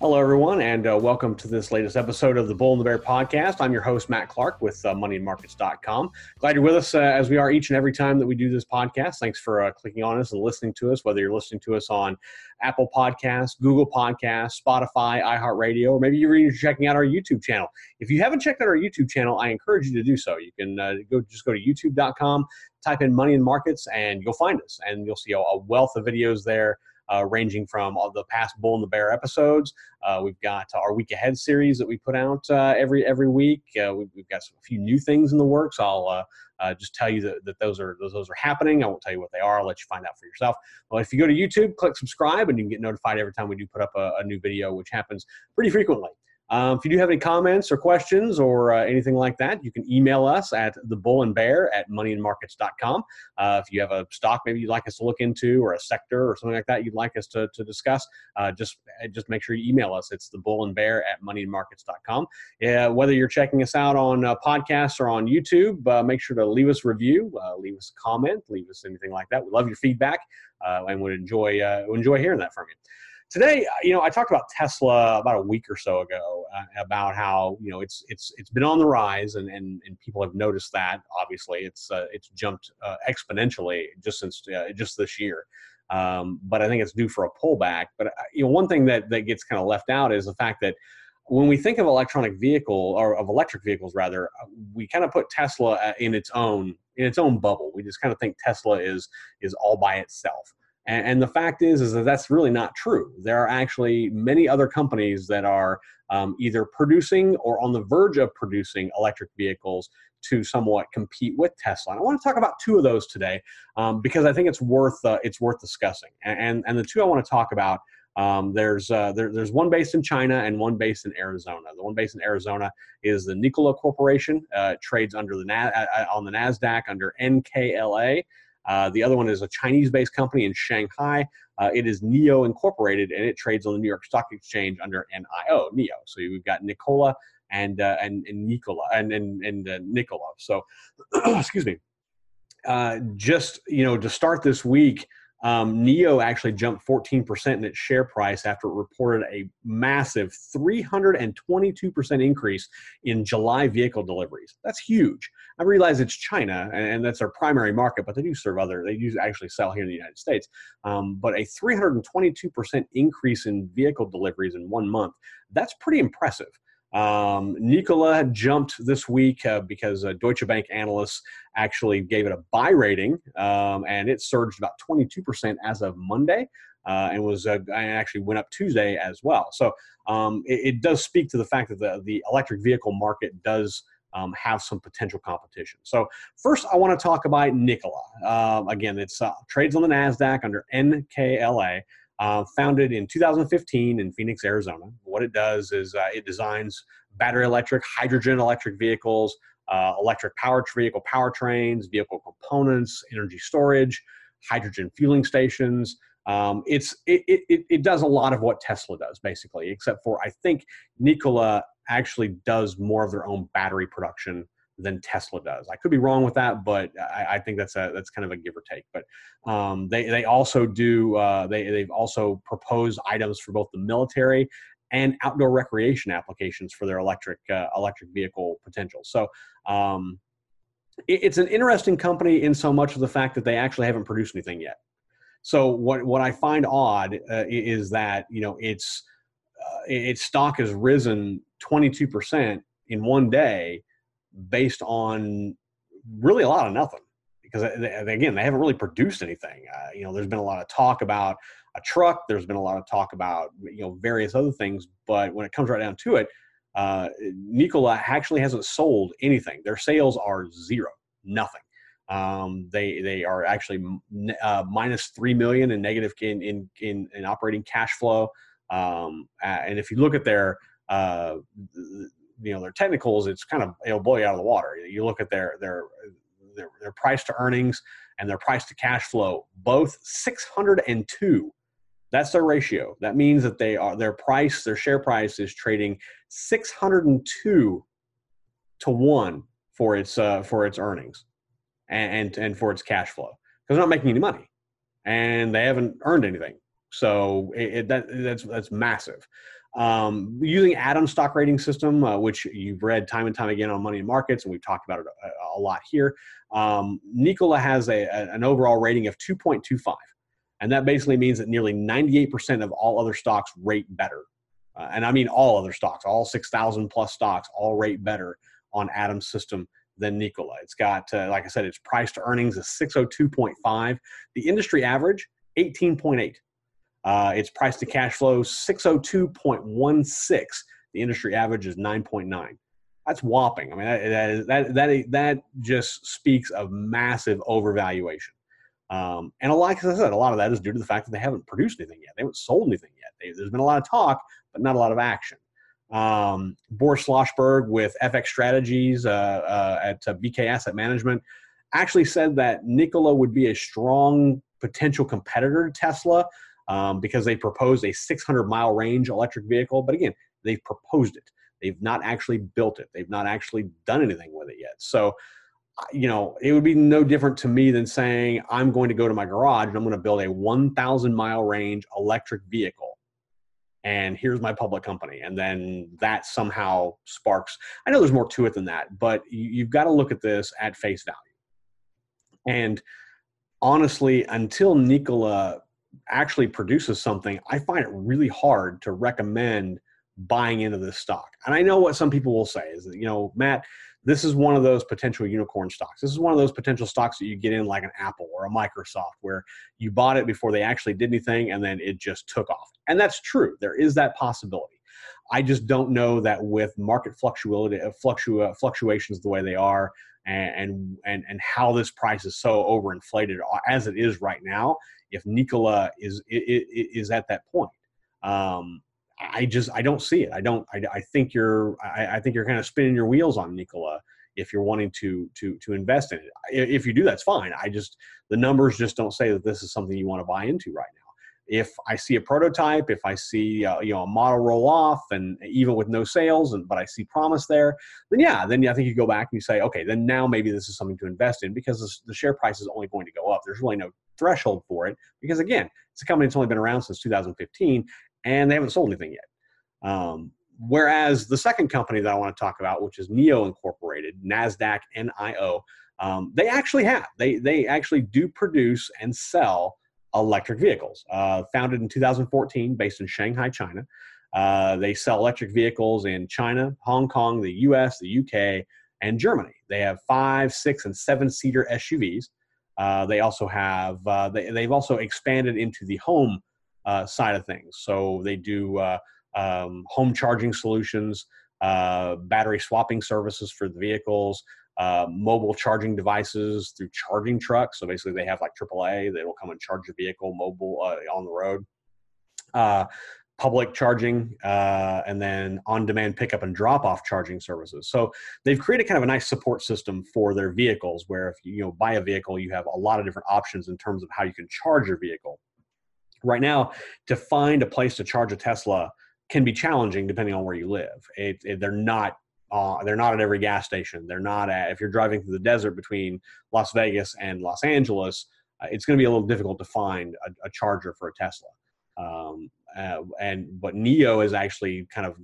Hello, everyone, and uh, welcome to this latest episode of the Bull and the Bear podcast. I'm your host, Matt Clark with uh, moneyandmarkets.com. Glad you're with us uh, as we are each and every time that we do this podcast. Thanks for uh, clicking on us and listening to us, whether you're listening to us on Apple Podcasts, Google Podcasts, Spotify, iHeartRadio, or maybe you're even checking out our YouTube channel. If you haven't checked out our YouTube channel, I encourage you to do so. You can uh, go just go to youtube.com, type in money and markets, and you'll find us, and you'll see a, a wealth of videos there uh, ranging from all the past Bull and the Bear episodes. Uh, we've got our week ahead series that we put out uh, every every week. Uh, we've, we've, got a few new things in the works. I'll uh, uh, just tell you that, that those are those, those are happening. I won't tell you what they are. I'll let you find out for yourself. Well, if you go to YouTube, click subscribe, and you can get notified every time we do put up a, a new video, which happens pretty frequently. Um, if you do have any comments or questions or uh, anything like that, you can email us at the bull and bear at moneyandmarkets.com. Uh, if you have a stock maybe you'd like us to look into or a sector or something like that you'd like us to, to discuss, uh, just uh, just make sure you email us. It's the bull and bear at moneyandmarkets.com. Yeah, whether you're checking us out on uh, podcasts or on YouTube, uh, make sure to leave us a review, leave us a comment, leave us anything like that. We love your feedback and would enjoy enjoy hearing that from you today, uh, you know, I talked about Tesla about a week or so ago uh, about how you know it's it's it's been on the rise, and and, and people have noticed that. Obviously, it's uh, it's jumped uh, exponentially just since uh, just this year. Um, but I think it's due for a pullback. But uh, you know, one thing that that gets kind of left out is the fact that when we think of electronic vehicle or of electric vehicles rather we kind of put tesla in its own in its own bubble we just kind of think tesla is is all by itself and, and, the fact is, is that that's really not true. There are actually many other companies that are um, either producing or on the verge of producing electric vehicles to somewhat compete with Tesla. And I want to talk about two of those today um, because I think it's worth uh, it's worth discussing. And, and, the two I want to talk about. Um, there's uh, there, there's one based in China and one based in Arizona. The one based in Arizona is the Nikola Corporation. Uh, trades under the Na- uh, uh, on the Nasdaq under NKLA. Uh, the other one is a Chinese based company in Shanghai. Uh, it is NIO Incorporated and it trades on the New York Stock Exchange under NIO, NEO. So we've got Nikola and, uh, and, and Nikola and, and, and uh, Nikola. So, excuse me. Uh, just, you know, to start this week, um, NIO actually jumped 14% in its share price after it reported a massive 322% increase in July vehicle deliveries. That's huge. I realize it's China and, that's their primary market, but they do serve other, they do actually sell here in the United States. Um, but a 322% increase in vehicle deliveries in one month, that's pretty impressive. Um, Nikola jumped this week uh, because uh, Deutsche Bank analysts actually gave it a buy rating, um, and it surged about 22% as of Monday. Uh, and was uh, actually went up Tuesday as well. So um, it, it, does speak to the fact that the, the electric vehicle market does um, have some potential competition. So first, I want to talk about Nikola. Um, again, it's uh, trades on the Nasdaq under NKLA uh, founded in 2015 in Phoenix, Arizona. What it does is uh, it designs battery electric, hydrogen electric vehicles, uh, electric power vehicle powertrains, vehicle components, energy storage, hydrogen fueling stations. Um, it's it, it, it does a lot of what Tesla does basically, except for I think Nikola actually does more of their own battery production than Tesla does. I could be wrong with that, but I, I think that's a that's kind of a give or take. But um, they they also do uh, they they've also proposed items for both the military and outdoor recreation applications for their electric uh, electric vehicle potential. So. Um, it, it's an interesting company in so much of the fact that they actually haven't produced anything yet. So what what I find odd uh, is that you know it's uh, its stock has risen 22 percent in one day based on really a lot of nothing because again they haven't really produced anything. Uh, you know there's been a lot of talk about a truck there's been a lot of talk about you know various other things but when it comes right down to it uh, Nikola actually hasn't sold anything. Their sales are zero nothing. Um, they they are actually uh, minus three million in negative in in, in, in operating cash flow. Um, and if you look at their uh, you know their technicals, it's kind of it'll blow you out of the water. You look at their their their, their price to earnings, and their price to cash flow both 602 that's their ratio. That means that they are their price their share price is trading 602 to 1 for its uh, for its earnings and, and and for its cash flow. Because they're not making any money and they haven't earned anything. So it, it, that that's that's massive um, using Adams stock rating system, uh, which you've read time and time again on Money and Markets, and we've talked about it a, a lot here. Um, Nikola has a, a, an overall rating of 2.25, and that basically means that nearly 98% of all other stocks rate better. Uh, and I mean all other stocks, all 6,000 plus stocks, all rate better on Adams system than Nikola. It's got, uh, like I said, its price to earnings is 602.5. The industry average, 18.8. Uh, its price to cash flow 602.16. The industry average is 9.9. That's whopping. I mean, that, that, that, that just speaks of massive overvaluation. Um, and a lot, like I said, a lot of that is due to the fact that they haven't produced anything yet. They haven't sold anything yet. They, there's been a lot of talk, but not a lot of action. Um, Boris Schlossberg with FX Strategies uh, uh, at uh, BK Asset Management actually said that Nikola would be a strong potential competitor to Tesla um, because they proposed a 600 mile range electric vehicle. But again, they've proposed it. They've not actually built it. They've not actually done anything with it yet. So, you know, it would be no different to me than saying I'm going to go to my garage and I'm going to build a 1,000 mile range electric vehicle. And here's my public company. And then that somehow sparks. I know there's more to it than that, but you've got to look at this at face value. And honestly, until Nikola actually produces something, I find it really hard to recommend buying into this stock. And I know what some people will say is that, you know, Matt, this is one of those potential unicorn stocks. This is one of those potential stocks that you get in like an Apple or a Microsoft where you bought it before they actually did anything and then it just took off. And that's true. There is that possibility. I just don't know that with market fluctua, uh, uh, fluctuations the way they are, and and and how this price is so overinflated uh, as it is right now. If Nikola is is at that point, um, I just I don't see it. I don't. I, I think you're I, I think you're kind of spinning your wheels on Nikola if you're wanting to to to invest in it. If you do, that's fine. I just the numbers just don't say that this is something you want to buy into right now if I see a prototype, if I see uh, you know a model roll off, and even with no sales, and but I see promise there, then yeah, then I think you go back and you say, okay, then now maybe this is something to invest in because the share price is only going to go up. There's really no threshold for it because again, it's a company that's only been around since 2015, and they haven't sold anything yet. Um, whereas the second company that I want to talk about, which is Nio Incorporated, Nasdaq NIO, um, they actually have they they actually do produce and sell electric vehicles. Uh, founded in 2014, based in Shanghai, China. Uh, they sell electric vehicles in China, Hong Kong, the US, the UK, and Germany. They have five, six, and seven seater SUVs. Uh, they also have, uh, they, they've also expanded into the home uh, side of things. So they do uh, um, home charging solutions, battery swapping services for the vehicles, uh, mobile charging devices through charging trucks. So basically, they have like AAA that will come and charge your vehicle mobile uh, on the road. Uh, public charging, uh, and then on-demand pickup and drop-off charging services. So they've created kind of a nice support system for their vehicles, where if you, you know buy a vehicle, you have a lot of different options in terms of how you can charge your vehicle. Right now, to find a place to charge a Tesla can be challenging depending on where you live. It, it, they're not uh, they're not at every gas station. They're not at, if you're driving through the desert between Las Vegas and Los Angeles, uh, it's going to be a little difficult to find a, a charger for a Tesla. Um, uh, and but Nio has actually kind of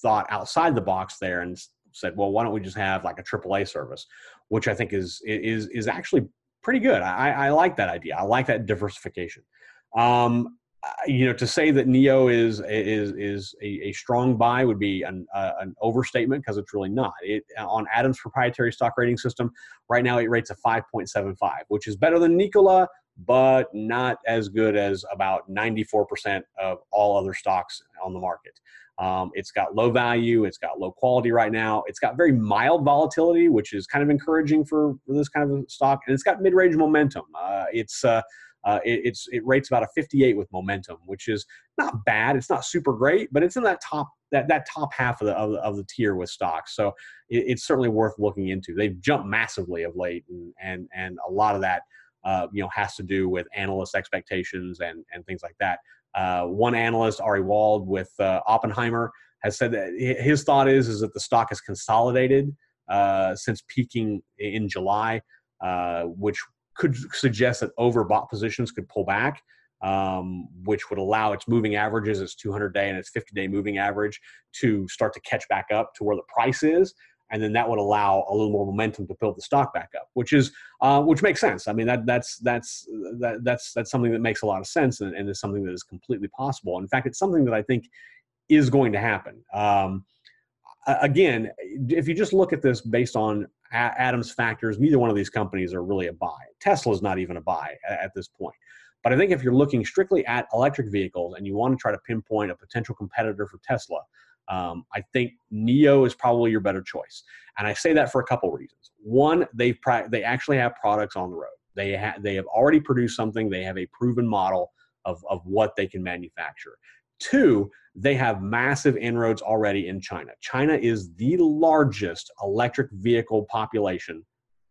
thought outside the box there and said, well, why don't we just have like a AAA service, which I think is is is actually pretty good. I, I like that idea. I like that diversification. Um, you know, to say that Nio is is is a, a strong buy would be an, uh, an overstatement because it's really not. It on Adams' proprietary stock rating system right now it rates a 5.75, which is better than Nikola, but not as good as about 94% of all other stocks on the market. Um, it's got low value, it's got low quality right now, it's got very mild volatility, which is kind of encouraging for, for this kind of stock, and it's got mid-range momentum. Uh, it's uh, uh, it, it's it rates about a 58 with momentum, which is not bad. It's not super great, but it's in that top that that top half of the of the, of the tier with stocks. So it, it's certainly worth looking into. They've jumped massively of late, and and and a lot of that uh, you know has to do with analyst expectations and and things like that. Uh, one analyst, Ari Wald with uh, Oppenheimer, has said that his thought is is that the stock has consolidated uh, since peaking in July, uh, which could suggest that overbought positions could pull back. Um, which would allow its moving averages, its 200 day and its 50 day moving average, to start to catch back up to where the price is and then that would allow a little more momentum to build the stock back up, which is uh, which makes sense. I mean that that's that's that, that's that's something that makes a lot of sense and, and is something that is completely possible. In fact, it's something that I think is going to happen. Um, again, if you just look at this based on Adams factors, neither one of these companies are really a buy. Tesla is not even a buy at, this point. But I think if you're looking strictly at electric vehicles and you want to try to pinpoint a potential competitor for Tesla, um, I think Nio is probably your better choice, and I say that for a couple reasons. One, they they actually have products on the road. They ha- they have already produced something. They have a proven model of of what they can manufacture. Two, they have massive inroads already in China. China is the largest electric vehicle population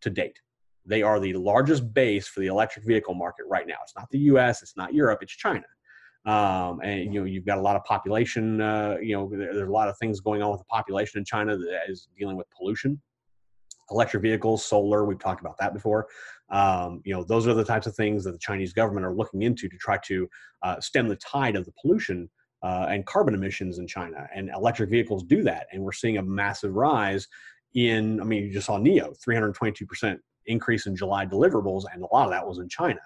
to date. They are the largest base for the electric vehicle market right now. It's not the US, it's not Europe, it's China um, and you know you've got a lot of population. Uh, you know, there, there's a lot of things going on with the population in China that is dealing with pollution, electric vehicles, solar. We've talked about that before. Um, you know, those are the types of things that the Chinese government are looking into to try to uh, stem the tide of the pollution uh, and carbon emissions in China. And electric vehicles do that, and we're seeing a massive rise in. I mean, you just saw NIO, 322 percent increase in July deliverables, and a lot of that was in China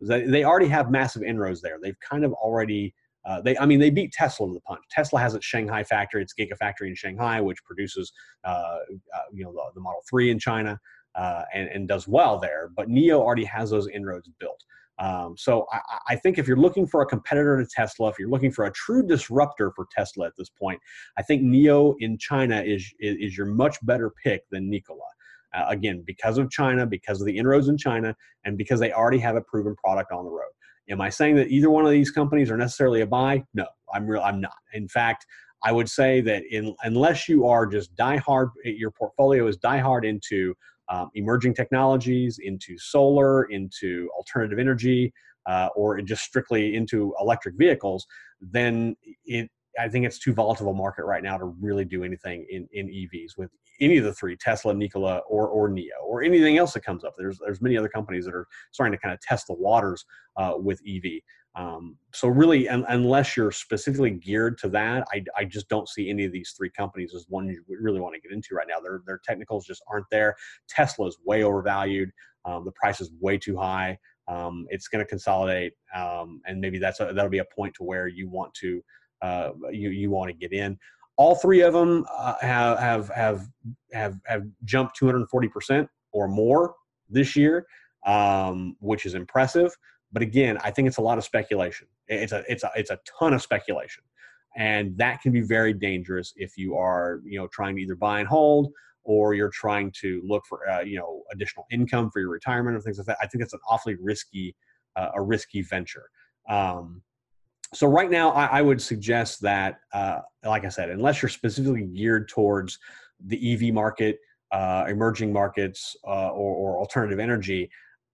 they already have massive inroads there. They've kind of already uh, they, I mean, they beat Tesla to the punch. Tesla has its Shanghai factory, its Gigafactory in Shanghai, which produces, uh, uh, you know, the, the, Model Three in China, uh, and, and does well there. But Nio already has those inroads built. Um, so I, I, think if you're looking for a competitor to Tesla, if you're looking for a true disruptor for Tesla at this point, I think Nio in China is is, is your much better pick than Nikola. Uh, again, because of China, because of the inroads in China, and because they already have a proven product on the road. Am I saying that either one of these companies are necessarily a buy? No, I'm real. I'm not. In fact, I would say that in, unless you are just die hard, your portfolio is die hard into um, emerging technologies, into solar, into alternative energy, uh, or just strictly into electric vehicles, then it I think it's too volatile a market right now to really do anything in, in EVs with any of the three Tesla, Nikola, or or NIO, or anything else that comes up. There's there's many other companies that are starting to kind of test the waters uh, with EV. Um, so really, un- unless you're specifically geared to that, I, I just don't see any of these three companies as one you really want to get into right now. Their their technicals just aren't there. Tesla is way overvalued. Um, the price is way too high. Um, it's going to consolidate, um, and maybe that's a, that'll be a point to where you want to uh, you you want to get in. All three of them uh, have, have have have have jumped 240 percent or more this year, um, which is impressive. But again, I think it's a lot of speculation. It's a it's a it's a ton of speculation, and that can be very dangerous if you are you know trying to either buy and hold or you're trying to look for uh, you know additional income for your retirement or things like that. I think it's an awfully risky uh, a risky venture. Um, so right now I, I would suggest that uh, like i said unless you're specifically geared towards the ev market uh, emerging markets uh, or, or, alternative energy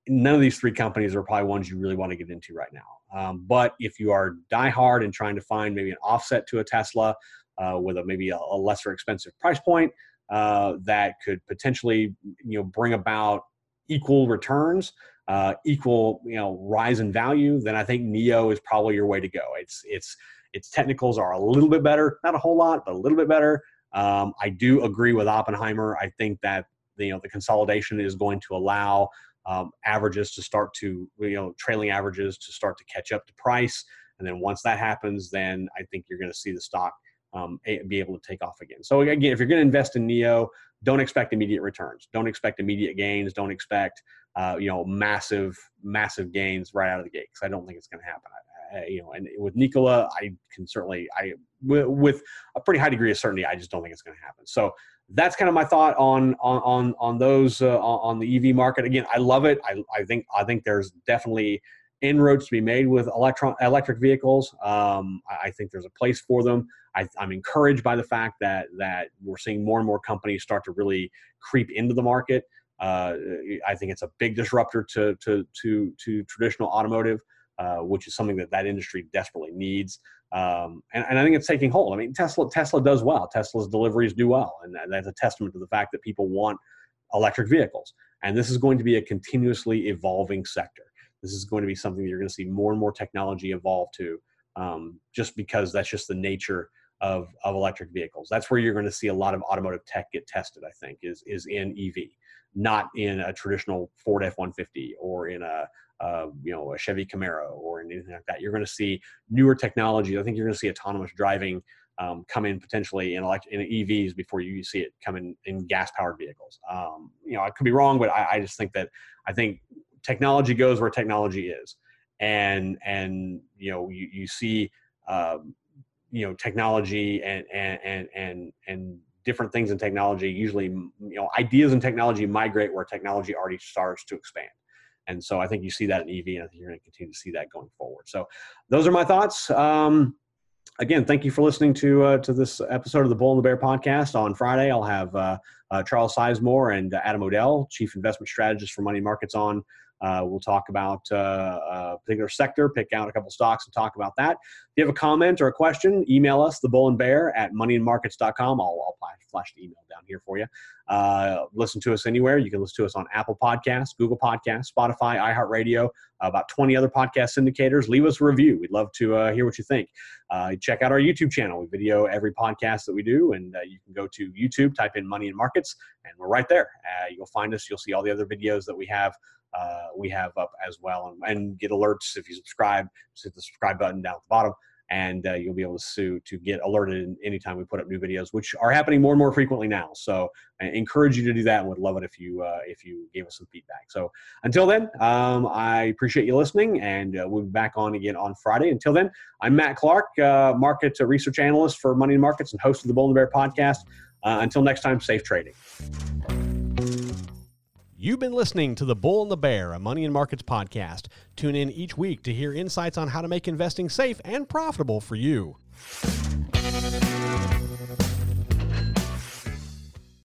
none of these three companies are probably ones you really want to get into right now um, but if you are diehard and trying to find maybe an offset to a tesla uh, with a maybe a, a, lesser expensive price point uh, that could potentially you know bring about equal returns uh, equal you know rise in value, then I think Nio is probably your way to go. It's it's its technicals are a little bit better, not a whole lot, but a little bit better. Um, I do agree with Oppenheimer. I think that you know the consolidation is going to allow um, averages to start to you know trailing averages to start to catch up to price, and then once that happens, then I think you're going to see the stock um, be able to take off again. So again, if you're going to invest in Nio don't expect immediate returns. Don't expect immediate gains. Don't expect uh, you know massive massive gains right out of the gate because I don't think it's going to happen. I, you know, and with Nikola, I can certainly I with a pretty high degree of certainty, I just don't think it's going to happen. So that's kind of my thought on on on on those uh, on the EV market. Again, I love it. I I think I think there's definitely inroads to be made with electron electric vehicles. Um, I think there's a place for them. I, am encouraged by the fact that that we're seeing more and more companies start to really creep into the market. Uh, I think it's a big disruptor to to to to traditional automotive, uh, which is something that that industry desperately needs. Um, and, and, I think it's taking hold. I mean, Tesla Tesla does well. Tesla's deliveries do well, and that's a testament to the fact that people want electric vehicles. And this is going to be a continuously evolving sector. This is going to be something that you're going to see more and more technology evolve to, um, just because that's just the nature of, of electric vehicles. That's where you're going to see a lot of automotive tech get tested. I think is is in EV, not in a traditional Ford F-150 or in a uh, you know a Chevy Camaro or anything like that. You're going to see newer technology. I think you're going to see autonomous driving um, come in potentially in elect in EVs before you see it come in in gas powered vehicles. Um, you know, I could be wrong, but I, I, just think that I think technology goes where technology is, and and you know you you see. Um, you know technology and and and and, and different things in technology usually you know ideas in technology migrate where technology already starts to expand and so i think you see that in ev and i think you're going to continue to see that going forward. So those are my thoughts. Um, again thank you for listening to uh, to this episode of the bull and the bear podcast. On friday i'll have uh, uh, charles sizemore and adam O'Dell chief investment strategist for money markets on uh, we'll talk about uh, a particular sector, pick out a couple stocks and talk about that. If you have a comment or a question, email us, the bull and bear at moneyandmarkets.com. I'll, I'll flash the email down here for you. Uh, listen to us anywhere. You can listen to us on Apple Podcasts, Google Podcasts, Spotify, iHeartRadio, uh, about 20 other podcast syndicators. Leave us a review. We'd love to uh, hear what you think. Uh, check out our YouTube channel. We video every podcast that we do, and uh, you can go to YouTube, type in Money and Markets, and we're right there. Uh, you'll find us. You'll see all the other videos that we have uh, we have up as well, and, and, get alerts if you subscribe. Just hit the subscribe button down at the bottom, and uh, you'll be able to to get alerted anytime we put up new videos, which are happening more and more frequently now. So I encourage you to do that, and would love it if you uh, if you gave us some feedback. So until then, um, I appreciate you listening, and uh, we'll be back on again on Friday. Until then, I'm Matt Clark, uh, market research analyst for Money and Markets and host of the Bull and Bear podcast. Uh, until next time, safe trading. You've been listening to The Bull and the Bear, a Money and Markets podcast. Tune in each week to hear insights on how to make investing safe and profitable for you.